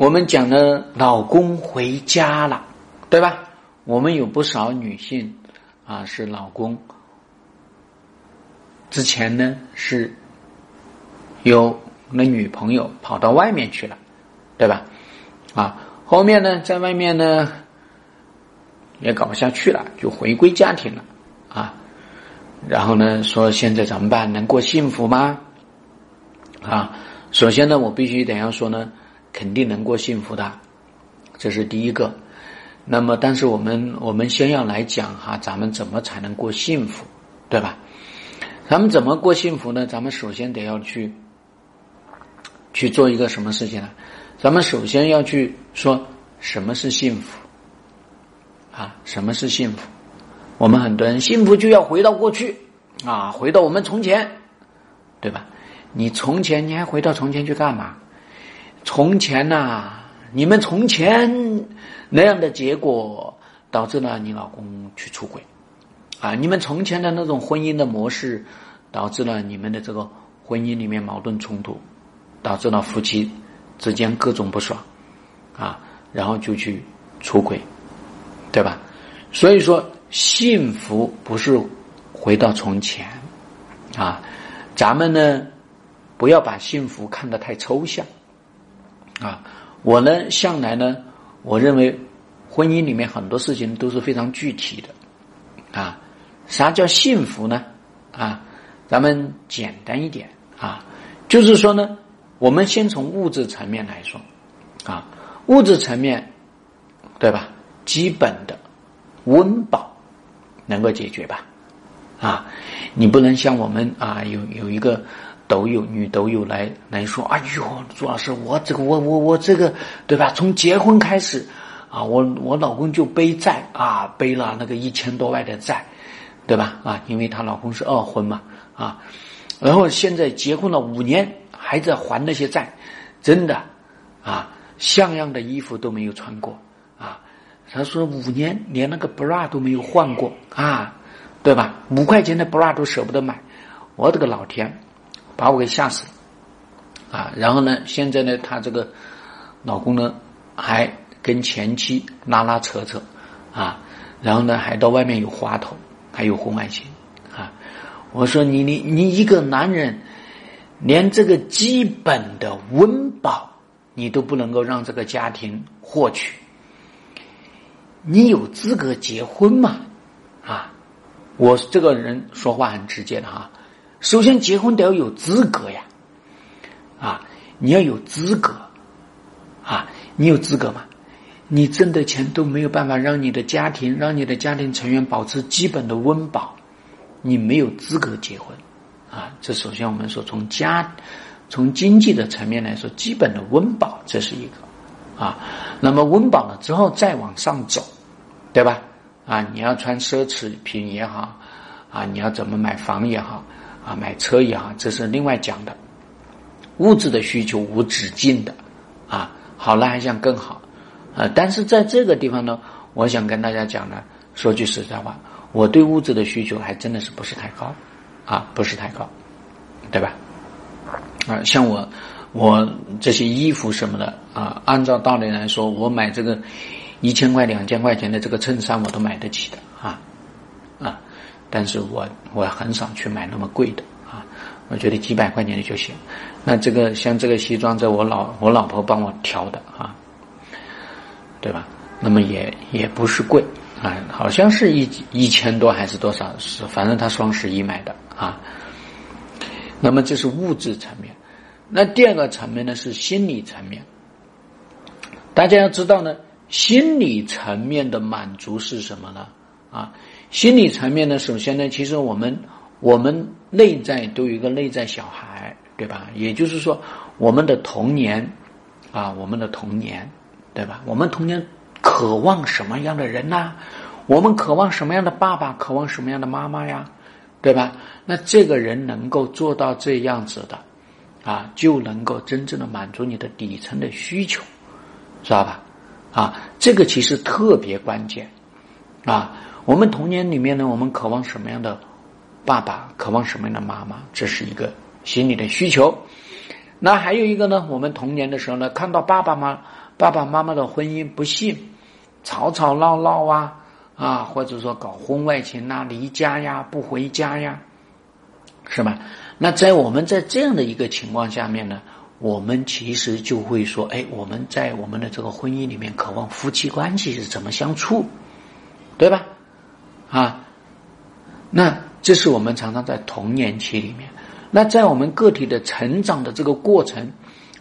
我们讲的老公回家了，对吧？我们有不少女性啊，是老公之前呢是有那女朋友跑到外面去了，对吧？啊，后面呢在外面呢也搞不下去了，就回归家庭了啊。然后呢说现在怎么办？能过幸福吗？啊，首先呢，我必须得要说呢，肯定能过幸福的，这是第一个。那么，但是我们我们先要来讲哈，咱们怎么才能过幸福，对吧？咱们怎么过幸福呢？咱们首先得要去去做一个什么事情呢？咱们首先要去说什么是幸福啊？什么是幸福？我们很多人幸福就要回到过去啊，回到我们从前，对吧？你从前你还回到从前去干嘛？从前呐，你们从前那样的结果导致了你老公去出轨，啊，你们从前的那种婚姻的模式导致了你们的这个婚姻里面矛盾冲突，导致了夫妻之间各种不爽，啊，然后就去出轨，对吧？所以说，幸福不是回到从前，啊，咱们呢。不要把幸福看得太抽象，啊，我呢向来呢，我认为婚姻里面很多事情都是非常具体的，啊，啥叫幸福呢？啊，咱们简单一点啊，就是说呢，我们先从物质层面来说，啊，物质层面，对吧？基本的温饱能够解决吧？啊，你不能像我们啊，有有一个。抖友女抖友来来说，哎呦，朱老师，我这个我我我这个对吧？从结婚开始啊，我我老公就背债啊，背了那个一千多万的债，对吧？啊，因为她老公是二婚嘛啊，然后现在结婚了五年还在还那些债，真的啊，像样的衣服都没有穿过啊。他说五年连那个 bra 都没有换过啊，对吧？五块钱的 bra 都舍不得买，我的个老天！把我给吓死了，啊！然后呢，现在呢，她这个老公呢，还跟前妻拉拉扯扯，啊！然后呢，还到外面有花头，还有婚外情，啊！我说你你你一个男人，连这个基本的温饱你都不能够让这个家庭获取，你有资格结婚吗？啊！我这个人说话很直接的哈。首先，结婚得要有资格呀，啊，你要有资格，啊，你有资格吗？你挣的钱都没有办法让你的家庭，让你的家庭成员保持基本的温饱，你没有资格结婚，啊，这首先我们说从家，从经济的层面来说，基本的温饱这是一个，啊，那么温饱了之后再往上走，对吧？啊，你要穿奢侈品也好，啊，你要怎么买房也好。啊，买车也好，这是另外讲的。物质的需求无止境的，啊，好了还想更好，啊，但是在这个地方呢，我想跟大家讲呢，说句实在话，我对物质的需求还真的是不是太高，啊，不是太高，对吧？啊，像我，我这些衣服什么的，啊，按照道理来说，我买这个一千块、两千块钱的这个衬衫，我都买得起的，但是我我很少去买那么贵的啊，我觉得几百块钱的就行。那这个像这个西装，这我老我老婆帮我挑的啊，对吧？那么也也不是贵啊，好像是一一千多还是多少？是反正他双十一买的啊。那么这是物质层面，那第二个层面呢是心理层面。大家要知道呢，心理层面的满足是什么呢？啊？心理层面呢，首先呢，其实我们我们内在都有一个内在小孩，对吧？也就是说，我们的童年啊，我们的童年，对吧？我们童年渴望什么样的人呢？我们渴望什么样的爸爸？渴望什么样的妈妈呀？对吧？那这个人能够做到这样子的啊，就能够真正的满足你的底层的需求，知道吧？啊，这个其实特别关键啊。我们童年里面呢，我们渴望什么样的爸爸？渴望什么样的妈妈？这是一个心理的需求。那还有一个呢，我们童年的时候呢，看到爸爸妈爸爸妈妈的婚姻不幸，吵吵闹闹啊啊，或者说搞婚外情呐、离家呀、不回家呀，是吧？那在我们在这样的一个情况下面呢，我们其实就会说，哎，我们在我们的这个婚姻里面，渴望夫妻关系是怎么相处，对吧？啊，那这是我们常常在童年期里面。那在我们个体的成长的这个过程，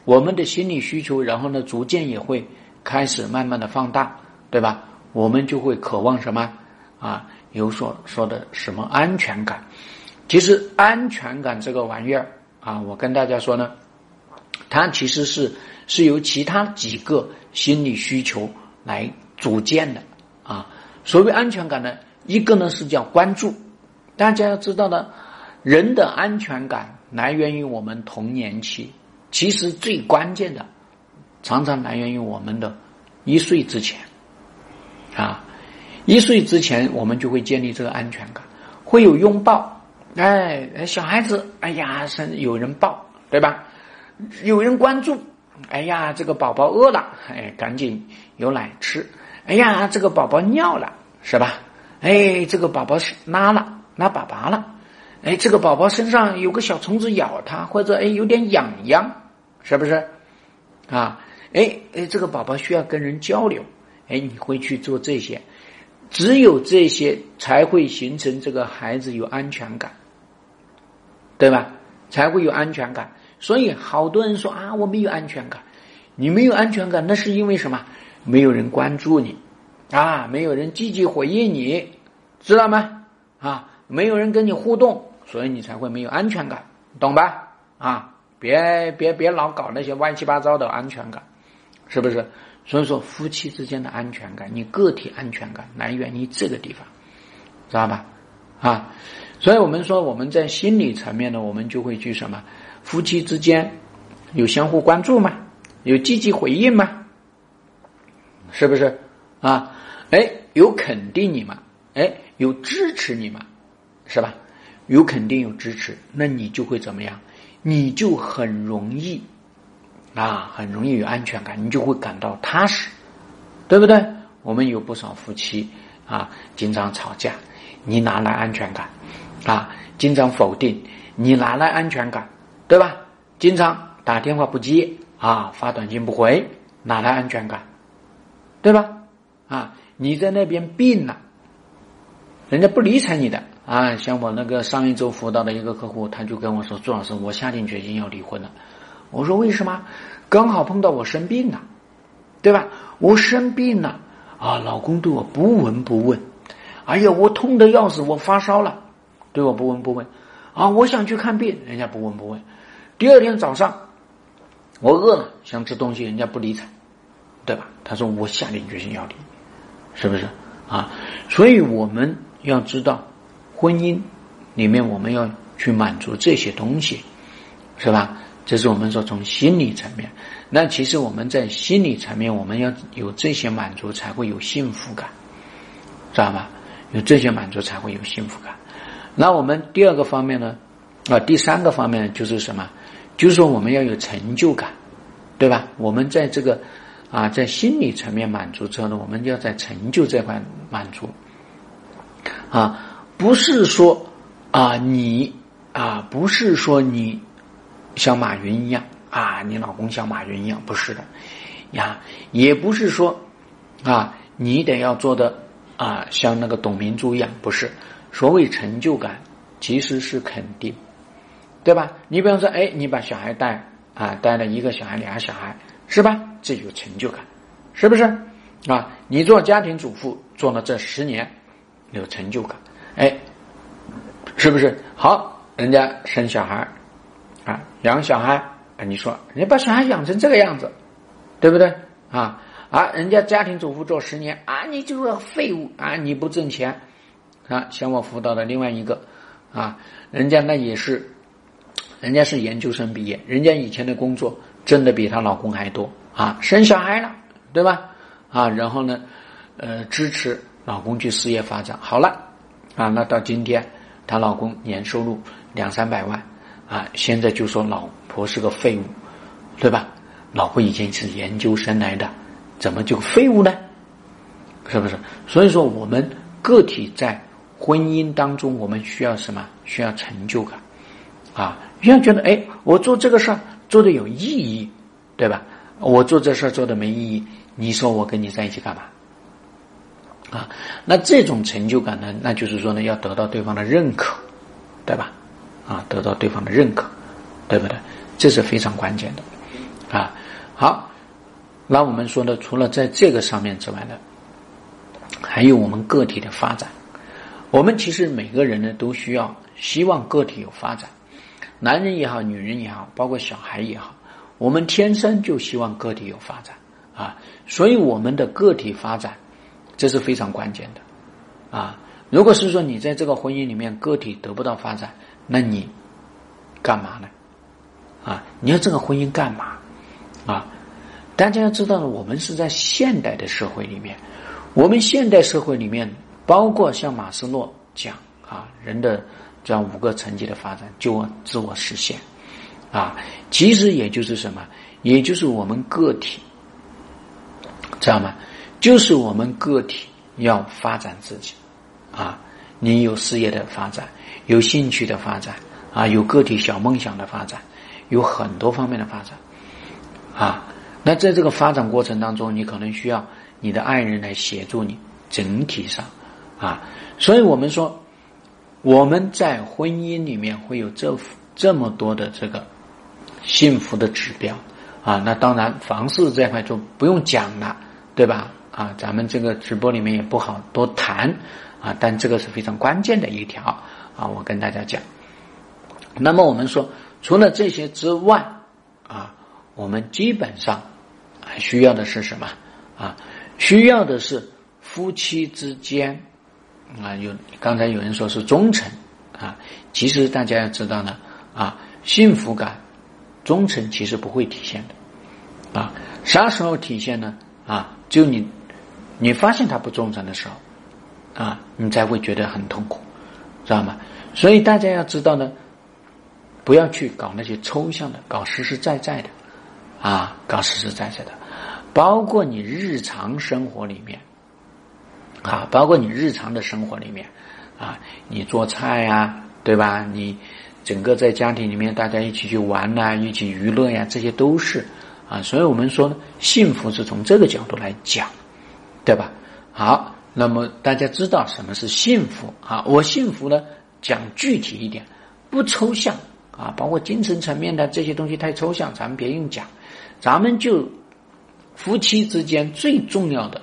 我们的心理需求，然后呢，逐渐也会开始慢慢的放大，对吧？我们就会渴望什么啊？有所说的什么安全感？其实安全感这个玩意儿啊，我跟大家说呢，它其实是是由其他几个心理需求来组建的啊。所谓安全感呢，一个呢是叫关注，大家要知道呢。人的安全感来源于我们童年期，其实最关键的，常常来源于我们的一岁之前，啊，一岁之前我们就会建立这个安全感，会有拥抱，哎，小孩子，哎呀，是有人抱，对吧？有人关注，哎呀，这个宝宝饿了，哎，赶紧有奶吃，哎呀，这个宝宝尿了，是吧？哎，这个宝宝是拉了，拉粑粑了。哎，这个宝宝身上有个小虫子咬它，或者哎有点痒痒，是不是？啊，哎哎，这个宝宝需要跟人交流，哎，你会去做这些，只有这些才会形成这个孩子有安全感，对吧？才会有安全感。所以好多人说啊，我没有安全感，你没有安全感，那是因为什么？没有人关注你，啊，没有人积极回应你，知道吗？啊，没有人跟你互动。所以你才会没有安全感，懂吧？啊，别别别老搞那些歪七八糟的安全感，是不是？所以说夫妻之间的安全感，你个体安全感来源于这个地方，知道吧？啊，所以我们说我们在心理层面呢，我们就会去什么？夫妻之间有相互关注吗？有积极回应吗？是不是？啊，哎，有肯定你吗？哎，有支持你吗？是吧？有肯定有支持，那你就会怎么样？你就很容易啊，很容易有安全感，你就会感到踏实，对不对？我们有不少夫妻啊，经常吵架，你哪来安全感啊？经常否定，你哪来安全感？对吧？经常打电话不接啊，发短信不回，哪来安全感？对吧？啊，你在那边病了，人家不理睬你的。啊，像我那个上一周辅导的一个客户，他就跟我说：“朱老师，我下定决心要离婚了。”我说：“为什么？刚好碰到我生病了，对吧？我生病了啊，老公对我不闻不问。哎呀，我痛的要死，我发烧了，对我不闻不问。啊，我想去看病，人家不闻不问。第二天早上，我饿了，想吃东西，人家不理睬，对吧？他说我下定决心要离，是不是啊？所以我们要知道。”婚姻里面，我们要去满足这些东西，是吧？这是我们说从心理层面。那其实我们在心理层面，我们要有这些满足，才会有幸福感，知道吧？有这些满足，才会有幸福感。那我们第二个方面呢？啊，第三个方面就是什么？就是说我们要有成就感，对吧？我们在这个啊，在心理层面满足之后呢，我们要在成就这块满足啊。不是说啊，你啊，不是说你像马云一样啊，你老公像马云一样，不是的呀，也不是说啊，你得要做的啊，像那个董明珠一样，不是。所谓成就感，其实是肯定，对吧？你比方说，哎，你把小孩带啊，带了一个小孩、俩小孩，是吧？这有成就感，是不是？啊，你做家庭主妇做了这十年，有成就感。哎，是不是好？人家生小孩啊，养小孩啊，你说人家把小孩养成这个样子，对不对啊？啊，人家家庭主妇做十年啊，你就是废物啊！你不挣钱啊？像我辅导的另外一个啊，人家那也是，人家是研究生毕业，人家以前的工作挣的比她老公还多啊，生小孩了，对吧？啊，然后呢，呃，支持老公去事业发展，好了。啊，那到今天，她老公年收入两三百万，啊，现在就说老婆是个废物，对吧？老婆以前是研究生来的，怎么就废物呢？是不是？所以说，我们个体在婚姻当中，我们需要什么？需要成就感啊！要觉得，哎，我做这个事儿做的有意义，对吧？我做这事儿做的没意义，你说我跟你在一起干嘛？啊，那这种成就感呢？那就是说呢，要得到对方的认可，对吧？啊，得到对方的认可，对不对？这是非常关键的啊。好，那我们说呢，除了在这个上面之外呢，还有我们个体的发展。我们其实每个人呢，都需要希望个体有发展，男人也好，女人也好，包括小孩也好，我们天生就希望个体有发展啊。所以我们的个体发展。这是非常关键的，啊！如果是说你在这个婚姻里面个体得不到发展，那你干嘛呢？啊！你要这个婚姻干嘛？啊！大家要知道呢，我们是在现代的社会里面，我们现代社会里面，包括像马斯洛讲啊，人的这样五个层级的发展，就我自我实现，啊，其实也就是什么，也就是我们个体，知道吗？就是我们个体要发展自己，啊，你有事业的发展，有兴趣的发展，啊，有个体小梦想的发展，有很多方面的发展，啊，那在这个发展过程当中，你可能需要你的爱人来协助你，整体上，啊，所以我们说我们在婚姻里面会有这这么多的这个幸福的指标，啊，那当然房事这块就不用讲了，对吧？啊，咱们这个直播里面也不好多谈啊，但这个是非常关键的一条啊，我跟大家讲。那么我们说，除了这些之外啊，我们基本上需要的是什么啊？需要的是夫妻之间啊，有刚才有人说是忠诚啊，其实大家要知道呢啊，幸福感、忠诚其实不会体现的啊，啥时候体现呢？啊，就你。你发现他不忠诚的时候，啊，你才会觉得很痛苦，知道吗？所以大家要知道呢，不要去搞那些抽象的，搞实实在在的，啊，搞实实在在的，包括你日常生活里面，啊，包括你日常的生活里面，啊，你做菜呀，对吧？你整个在家庭里面大家一起去玩呐，一起娱乐呀，这些都是啊。所以我们说呢，幸福是从这个角度来讲。对吧？好，那么大家知道什么是幸福啊？我幸福呢，讲具体一点，不抽象啊，包括精神层面的这些东西太抽象，咱们别用讲，咱们就夫妻之间最重要的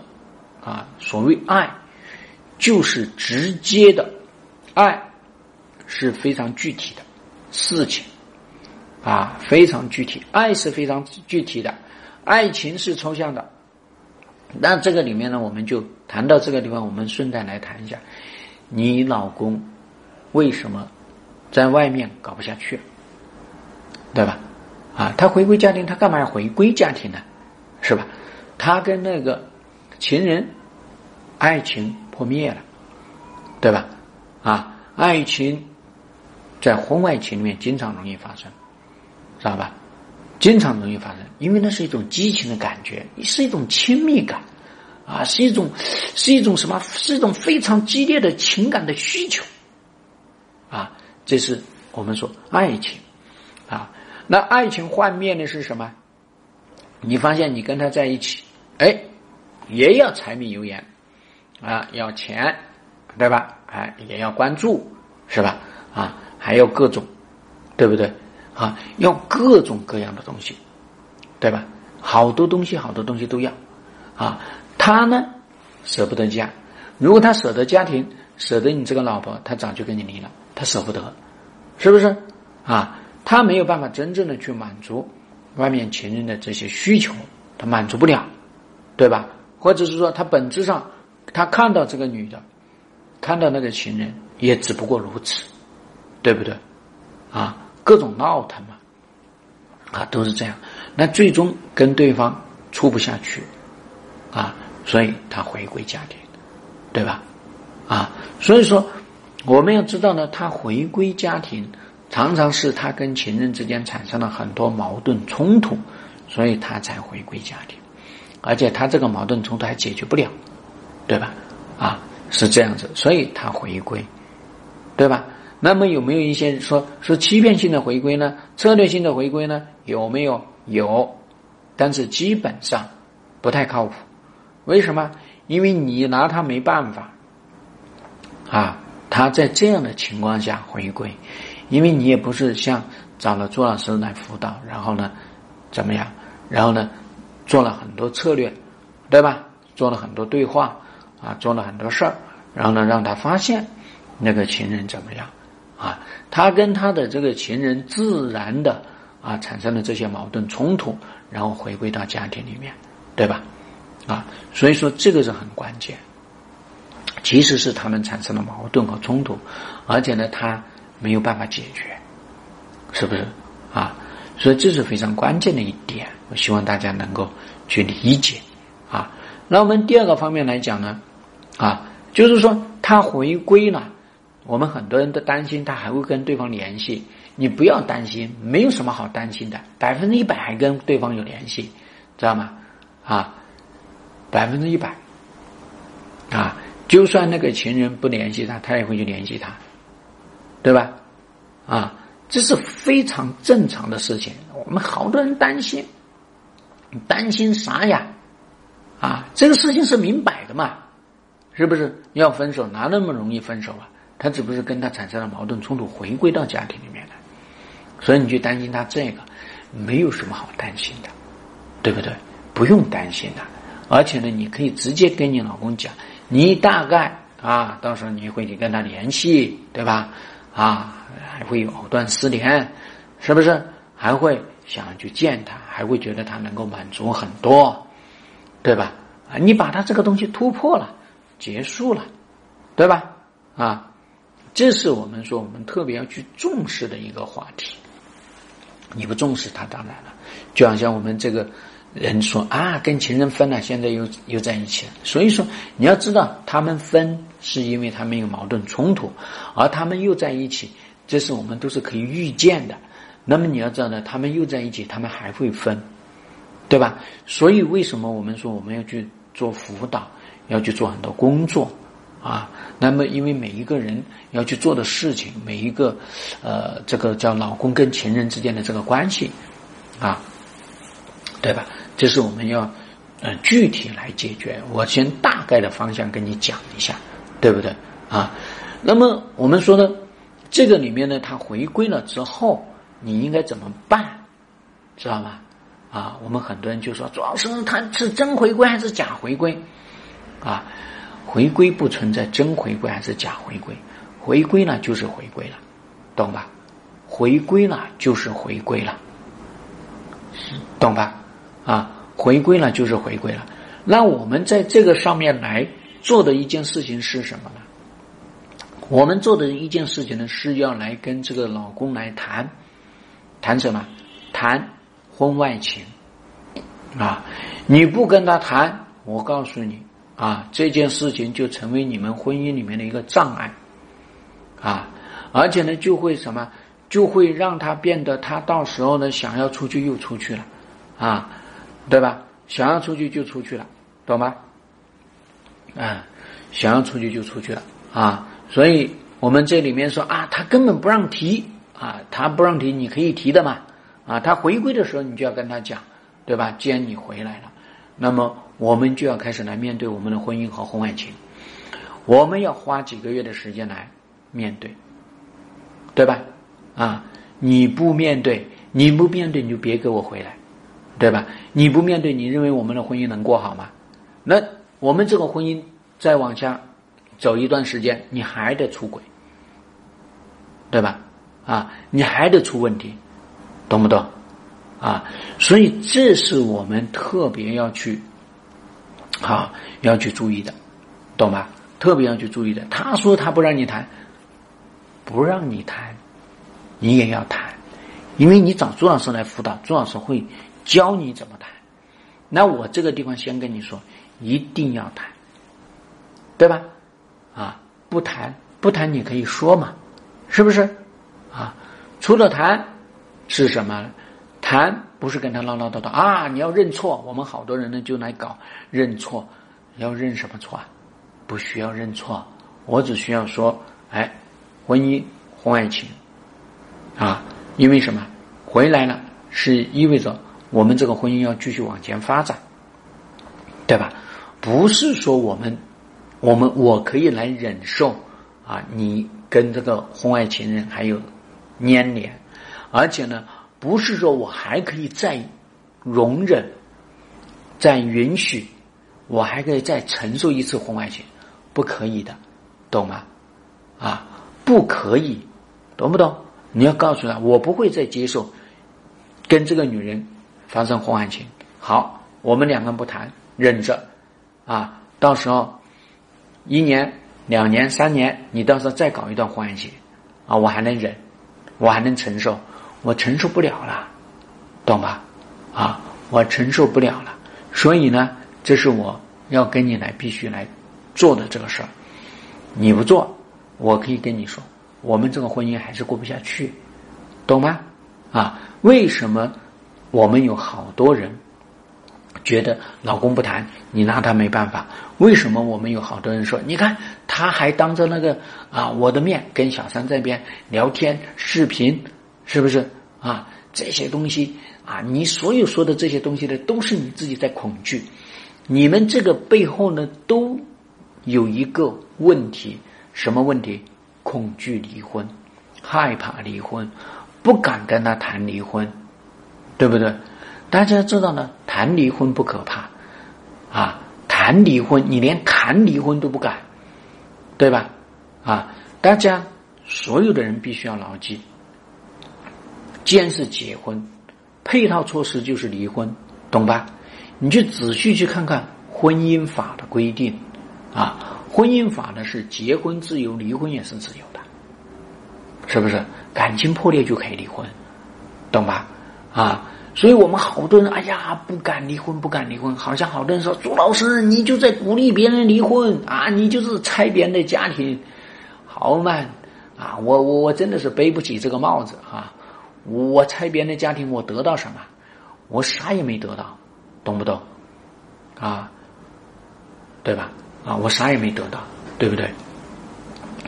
啊，所谓爱，就是直接的爱，是非常具体的事情啊，非常具体，爱是非常具体的，爱情是抽象的。那这个里面呢，我们就谈到这个地方，我们顺带来谈一下，你老公为什么在外面搞不下去，对吧？啊，他回归家庭，他干嘛要回归家庭呢？是吧？他跟那个情人爱情破灭了，对吧？啊，爱情在婚外情里面经常容易发生，知道吧？经常容易发生，因为那是一种激情的感觉，是一种亲密感，啊，是一种，是一种什么？是一种非常激烈的情感的需求，啊，这是我们说爱情，啊，那爱情幻灭的是什么？你发现你跟他在一起，哎，也要柴米油盐，啊，要钱，对吧？哎，也要关注，是吧？啊，还有各种，对不对？啊，要各种各样的东西，对吧？好多东西，好多东西都要。啊，他呢舍不得家，如果他舍得家庭，舍得你这个老婆，他早就跟你离了。他舍不得，是不是？啊，他没有办法真正的去满足外面情人的这些需求，他满足不了，对吧？或者是说，他本质上他看到这个女的，看到那个情人，也只不过如此，对不对？啊？各种闹腾嘛，啊，都是这样。那最终跟对方处不下去，啊，所以他回归家庭，对吧？啊，所以说我们要知道呢，他回归家庭，常常是他跟情人之间产生了很多矛盾冲突，所以他才回归家庭。而且他这个矛盾冲突还解决不了，对吧？啊，是这样子，所以他回归，对吧？那么有没有一些说说欺骗性的回归呢？策略性的回归呢？有没有？有，但是基本上不太靠谱。为什么？因为你拿他没办法啊！他在这样的情况下回归，因为你也不是像找了朱老师来辅导，然后呢怎么样？然后呢做了很多策略，对吧？做了很多对话啊，做了很多事儿，然后呢让他发现那个情人怎么样？啊，他跟他的这个情人自然的啊产生了这些矛盾冲突，然后回归到家庭里面，对吧？啊，所以说这个是很关键。其实是他们产生了矛盾和冲突，而且呢，他没有办法解决，是不是？啊，所以这是非常关键的一点，我希望大家能够去理解。啊，那我们第二个方面来讲呢，啊，就是说他回归了。我们很多人都担心他还会跟对方联系，你不要担心，没有什么好担心的，百分之一百还跟对方有联系，知道吗？啊，百分之一百，啊，就算那个情人不联系他，他也会去联系他，对吧？啊，这是非常正常的事情。我们好多人担心，担心啥呀？啊，这个事情是明摆的嘛，是不是？要分手哪那么容易分手啊？他只不过是跟他产生了矛盾冲突，回归到家庭里面来，所以你去担心他这个，没有什么好担心的，对不对？不用担心的，而且呢，你可以直接跟你老公讲，你大概啊，到时候你会去跟他联系，对吧？啊，还会有藕断丝连，是不是？还会想去见他，还会觉得他能够满足很多，对吧？啊，你把他这个东西突破了，结束了，对吧？啊。这是我们说我们特别要去重视的一个话题。你不重视他，当然了，就好像我们这个人说啊，跟情人分了，现在又又在一起了。所以说，你要知道，他们分是因为他们有矛盾冲突，而他们又在一起，这是我们都是可以预见的。那么你要知道呢，他们又在一起，他们还会分，对吧？所以为什么我们说我们要去做辅导，要去做很多工作？啊，那么因为每一个人要去做的事情，每一个，呃，这个叫老公跟情人之间的这个关系，啊，对吧？这是我们要，呃，具体来解决。我先大概的方向跟你讲一下，对不对？啊，那么我们说呢，这个里面呢，他回归了之后，你应该怎么办？知道吗？啊，我们很多人就说，主要是他是真回归还是假回归？啊？回归不存在真回归还是假回归，回归呢就是回归了，懂吧？回归了就是回归了，懂吧？啊，回归了就是回归了。那我们在这个上面来做的一件事情是什么呢？我们做的一件事情呢，是要来跟这个老公来谈，谈什么？谈婚外情啊！你不跟他谈，我告诉你。啊，这件事情就成为你们婚姻里面的一个障碍，啊，而且呢，就会什么，就会让他变得，他到时候呢，想要出去又出去了，啊，对吧？想要出去就出去了，懂吗？啊，想要出去就出去了，啊，所以我们这里面说啊，他根本不让提，啊，他不让提，你可以提的嘛，啊，他回归的时候你就要跟他讲，对吧？既然你回来了，那么。我们就要开始来面对我们的婚姻和婚外情，我们要花几个月的时间来面对，对吧？啊，你不面对，你不面对，你就别给我回来，对吧？你不面对，你认为我们的婚姻能过好吗？那我们这个婚姻再往下走一段时间，你还得出轨，对吧？啊，你还得出问题，懂不懂？啊，所以这是我们特别要去。好，要去注意的，懂吧？特别要去注意的。他说他不让你谈，不让你谈，你也要谈，因为你找朱老师来辅导，朱老师会教你怎么谈。那我这个地方先跟你说，一定要谈，对吧？啊，不谈不谈，你可以说嘛，是不是？啊，除了谈是什么？谈不是跟他唠唠叨叨啊，你要认错。我们好多人呢就来搞认错，要认什么错啊？不需要认错，我只需要说，哎，婚姻婚外情啊，因为什么？回来了是意味着我们这个婚姻要继续往前发展，对吧？不是说我们我们我可以来忍受啊，你跟这个婚外情人还有粘连，而且呢，不是说我还可以再容忍、再允许，我还可以再承受一次婚外情。不可以的，懂吗？啊，不可以，懂不懂？你要告诉他，我不会再接受跟这个女人发生婚外情。好，我们两个不谈，忍着啊。到时候一年、两年、三年，你到时候再搞一段婚外情啊，我还能忍，我还能承受，我承受不了了，懂吧？啊，我承受不了了。所以呢，这是我要跟你来，必须来。做的这个事儿，你不做，我可以跟你说，我们这个婚姻还是过不下去，懂吗？啊，为什么我们有好多人觉得老公不谈，你拿他没办法？为什么我们有好多人说，你看他还当着那个啊我的面跟小三这边聊天视频，是不是啊？这些东西啊，你所有说的这些东西呢，都是你自己在恐惧，你们这个背后呢都。有一个问题，什么问题？恐惧离婚，害怕离婚，不敢跟他谈离婚，对不对？大家知道呢，谈离婚不可怕啊，谈离婚你连谈离婚都不敢，对吧？啊，大家所有的人必须要牢记，既然是结婚，配套措施就是离婚，懂吧？你去仔细去看看婚姻法的规定。啊，婚姻法呢是结婚自由，离婚也是自由的，是不是？感情破裂就可以离婚，懂吧？啊，所以我们好多人，哎呀，不敢离婚，不敢离婚，好像好多人说，朱老师你就在鼓励别人离婚啊，你就是拆别人的家庭，好嘛？啊，我我我真的是背不起这个帽子啊！我拆别人的家庭，我得到什么？我啥也没得到，懂不懂？啊，对吧？啊，我啥也没得到，对不对？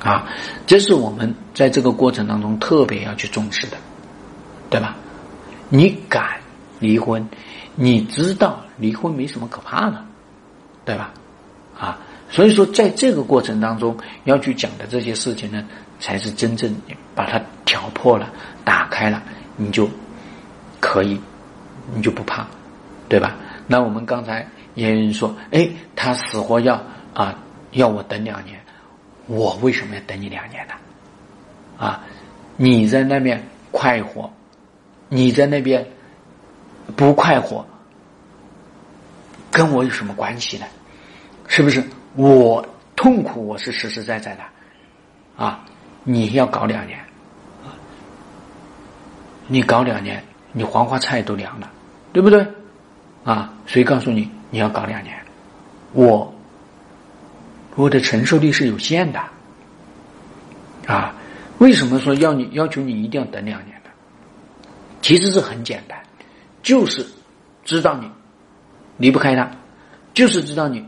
啊，这是我们在这个过程当中特别要去重视的，对吧？你敢离婚，你知道离婚没什么可怕的，对吧？所以说在这个过程当中要去讲的这些事情呢，才是真正把它挑破了、打开了，你就可以，你就不怕，对吧？那我们刚才也有人说，哎，他死活要。啊，要我等两年，我为什么要等你两年呢？啊，你在那边快活，你在那边不快活，跟我有什么关系呢？是不是？我痛苦，我是实实在在的，啊，你要搞两年，你搞两年，你黄花菜都凉了，对不对？啊，谁告诉你你要搞两年？我。我的承受力是有限的，啊，为什么说要你要求你一定要等两年呢？其实是很简单，就是知道你离不开他，就是知道你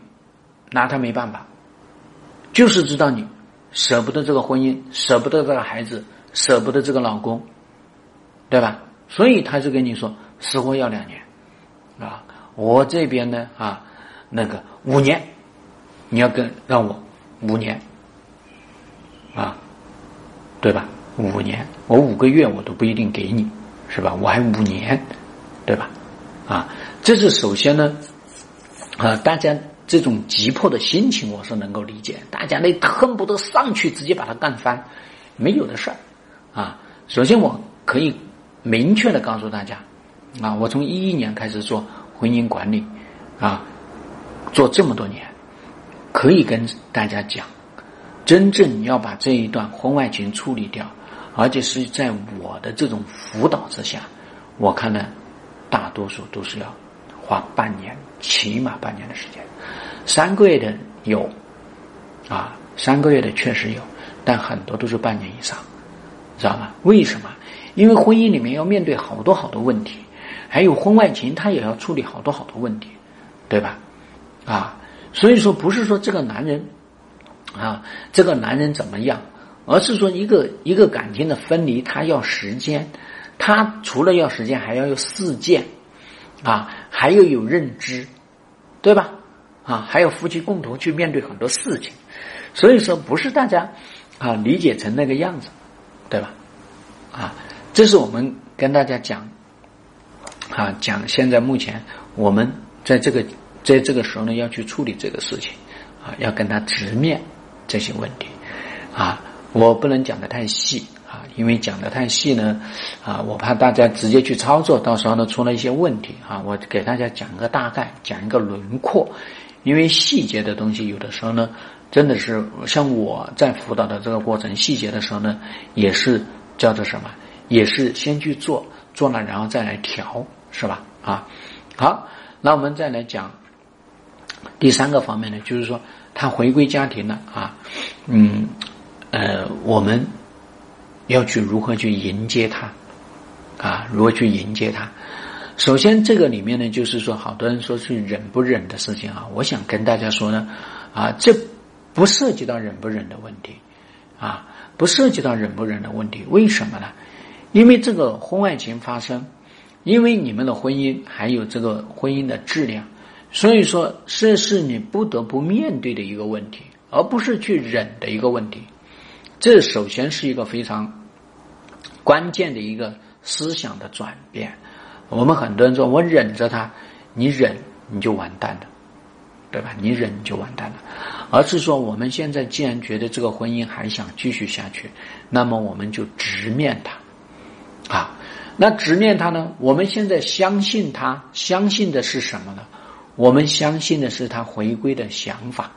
拿他没办法，就是知道你舍不得这个婚姻，舍不得这个孩子，舍不得这个老公，对吧？所以他就跟你说死活要两年，啊，我这边呢啊，那个五年。你要跟让我五年啊，对吧？五年，我五个月我都不一定给你，是吧？我还五年，对吧？啊，这是首先呢，啊，大家这种急迫的心情我是能够理解，大家那恨不得上去直接把他干翻，没有的事儿啊。首先我可以明确的告诉大家，啊，我从一一年开始做婚姻管理，啊，做这么多年。可以跟大家讲，真正要把这一段婚外情处理掉，而且是在我的这种辅导之下，我看呢，大多数都是要花半年，起码半年的时间。三个月的有，啊，三个月的确实有，但很多都是半年以上，知道吗？为什么？因为婚姻里面要面对好多好多问题，还有婚外情，他也要处理好多好多问题，对吧？啊，所以说不是说这个男人啊，这个男人怎么样，而是说一个一个感情的分离，他要时间，他除了要时间，还要有事件啊，还要有认知，对吧？啊，还有夫妻共同去面对很多事情，所以说不是大家啊理解成那个样子，对吧？啊，这是我们跟大家讲啊，讲现在目前我们在这个在这个时候呢，要去处理这个事情啊，要跟他直面这些问题啊，我不能讲的太细啊，因为讲的太细呢啊，我怕大家直接去操作，到时候呢出了一些问题啊，我给大家讲个大概，讲一个轮廓。因为细节的东西，有的时候呢，真的是像我在辅导的这个过程，细节的时候呢，也是叫做什么？也是先去做，做了然后再来调，是吧？啊，好，那我们再来讲第三个方面呢，就是说他回归家庭了啊，嗯，呃，我们要去如何去迎接他啊？如何去迎接他？首先，这个里面呢，就是说，好多人说是忍不忍的事情啊。我想跟大家说呢，啊，这不涉及到忍不忍的问题，啊，不涉及到忍不忍的问题。为什么呢？因为这个婚外情发生，因为你们的婚姻还有这个婚姻的质量，所以说这是你不得不面对的一个问题，而不是去忍的一个问题。这首先是一个非常关键的一个思想的转变。我们很多人说，我忍着他，你忍你就完蛋了，对吧？你忍你就完蛋了。而是说，我们现在既然觉得这个婚姻还想继续下去，那么我们就直面他，啊，那直面他呢？我们现在相信他，相信的是什么呢？我们相信的是他回归的想法，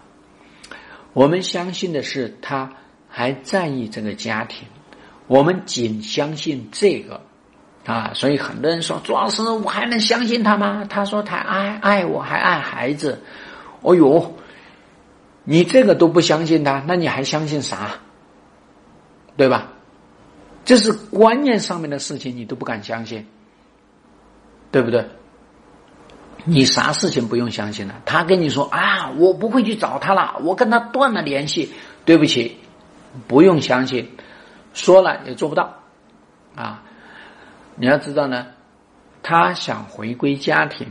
我们相信的是他还在意这个家庭，我们仅相信这个。啊，所以很多人说，朱老师，我还能相信他吗？他说他爱爱我，还爱孩子。哦呦，你这个都不相信他，那你还相信啥？对吧？这是观念上面的事情，你都不敢相信，对不对？你啥事情不用相信了？他跟你说啊，我不会去找他了，我跟他断了联系。对不起，不用相信，说了也做不到啊。你要知道呢，他想回归家庭，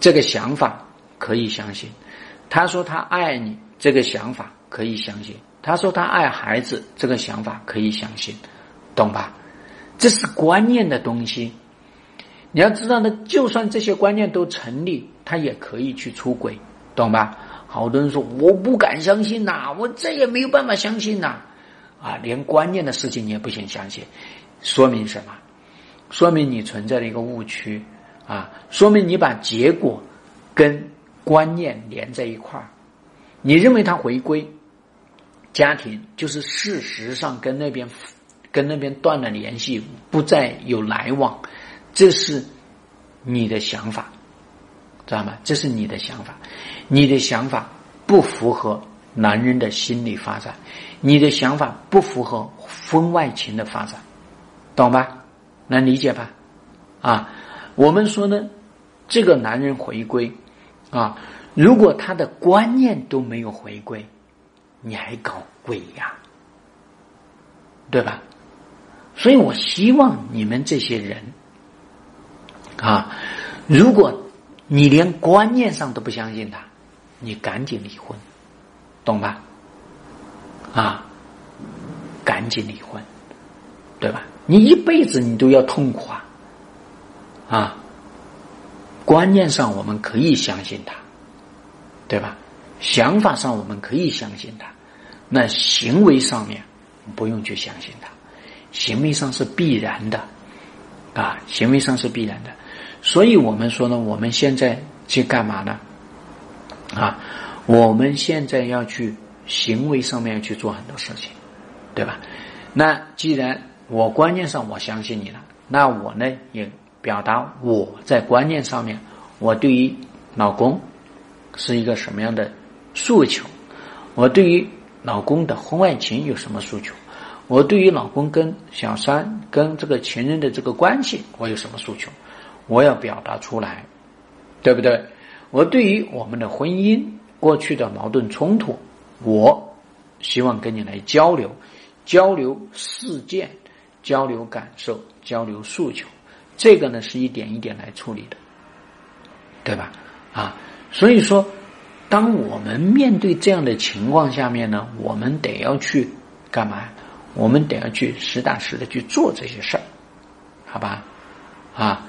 这个想法可以相信；他说他爱你，这个想法可以相信；他说他爱孩子，这个想法可以相信，懂吧？这是观念的东西。你要知道呢，就算这些观念都成立，他也可以去出轨，懂吧？好多人说我不敢相信呐，我再也没有办法相信呐，啊连观念的事情你也不想相信，说明什么？说明你存在的一个误区啊！说明你把结果跟观念连在一块儿。你认为他回归家庭，就是事实上跟那边跟那边断了联系，不再有来往，这是你的想法，知道吗？这是你的想法，你的想法不符合男人的心理发展，你的想法不符合婚外情的发展，懂吧？能理解吧？啊，我们说呢，这个男人回归啊，如果他的观念都没有回归，你还搞鬼呀？对吧？所以我希望你们这些人啊，如果你连观念上都不相信他，你赶紧离婚，懂吧？啊，赶紧离婚，对吧？你一辈子你都要痛苦啊！啊，观念上我们可以相信他，对吧？想法上我们可以相信他，那行为上面不用去相信他，行为上是必然的，啊，行为上是必然的。所以我们说呢，我们现在去干嘛呢？啊，我们现在要去行为上面要去做很多事情，对吧？那既然我观念上我相信你了，那我呢也表达我在观念上面，我对于老公是一个什么样的诉求？我对于老公的婚外情有什么诉求？我对于老公跟小三跟这个情人的这个关系，我有什么诉求？我要表达出来，对不对？我对于我们的婚姻过去的矛盾冲突，我希望跟你来交流，交流事件，交流感受，交流诉求。这个呢是一点一点来处理的，对吧？啊，所以说，当我们面对这样的情况下面呢，我们得要去干嘛？我们得要去实打实的去做这些事儿，好吧？啊，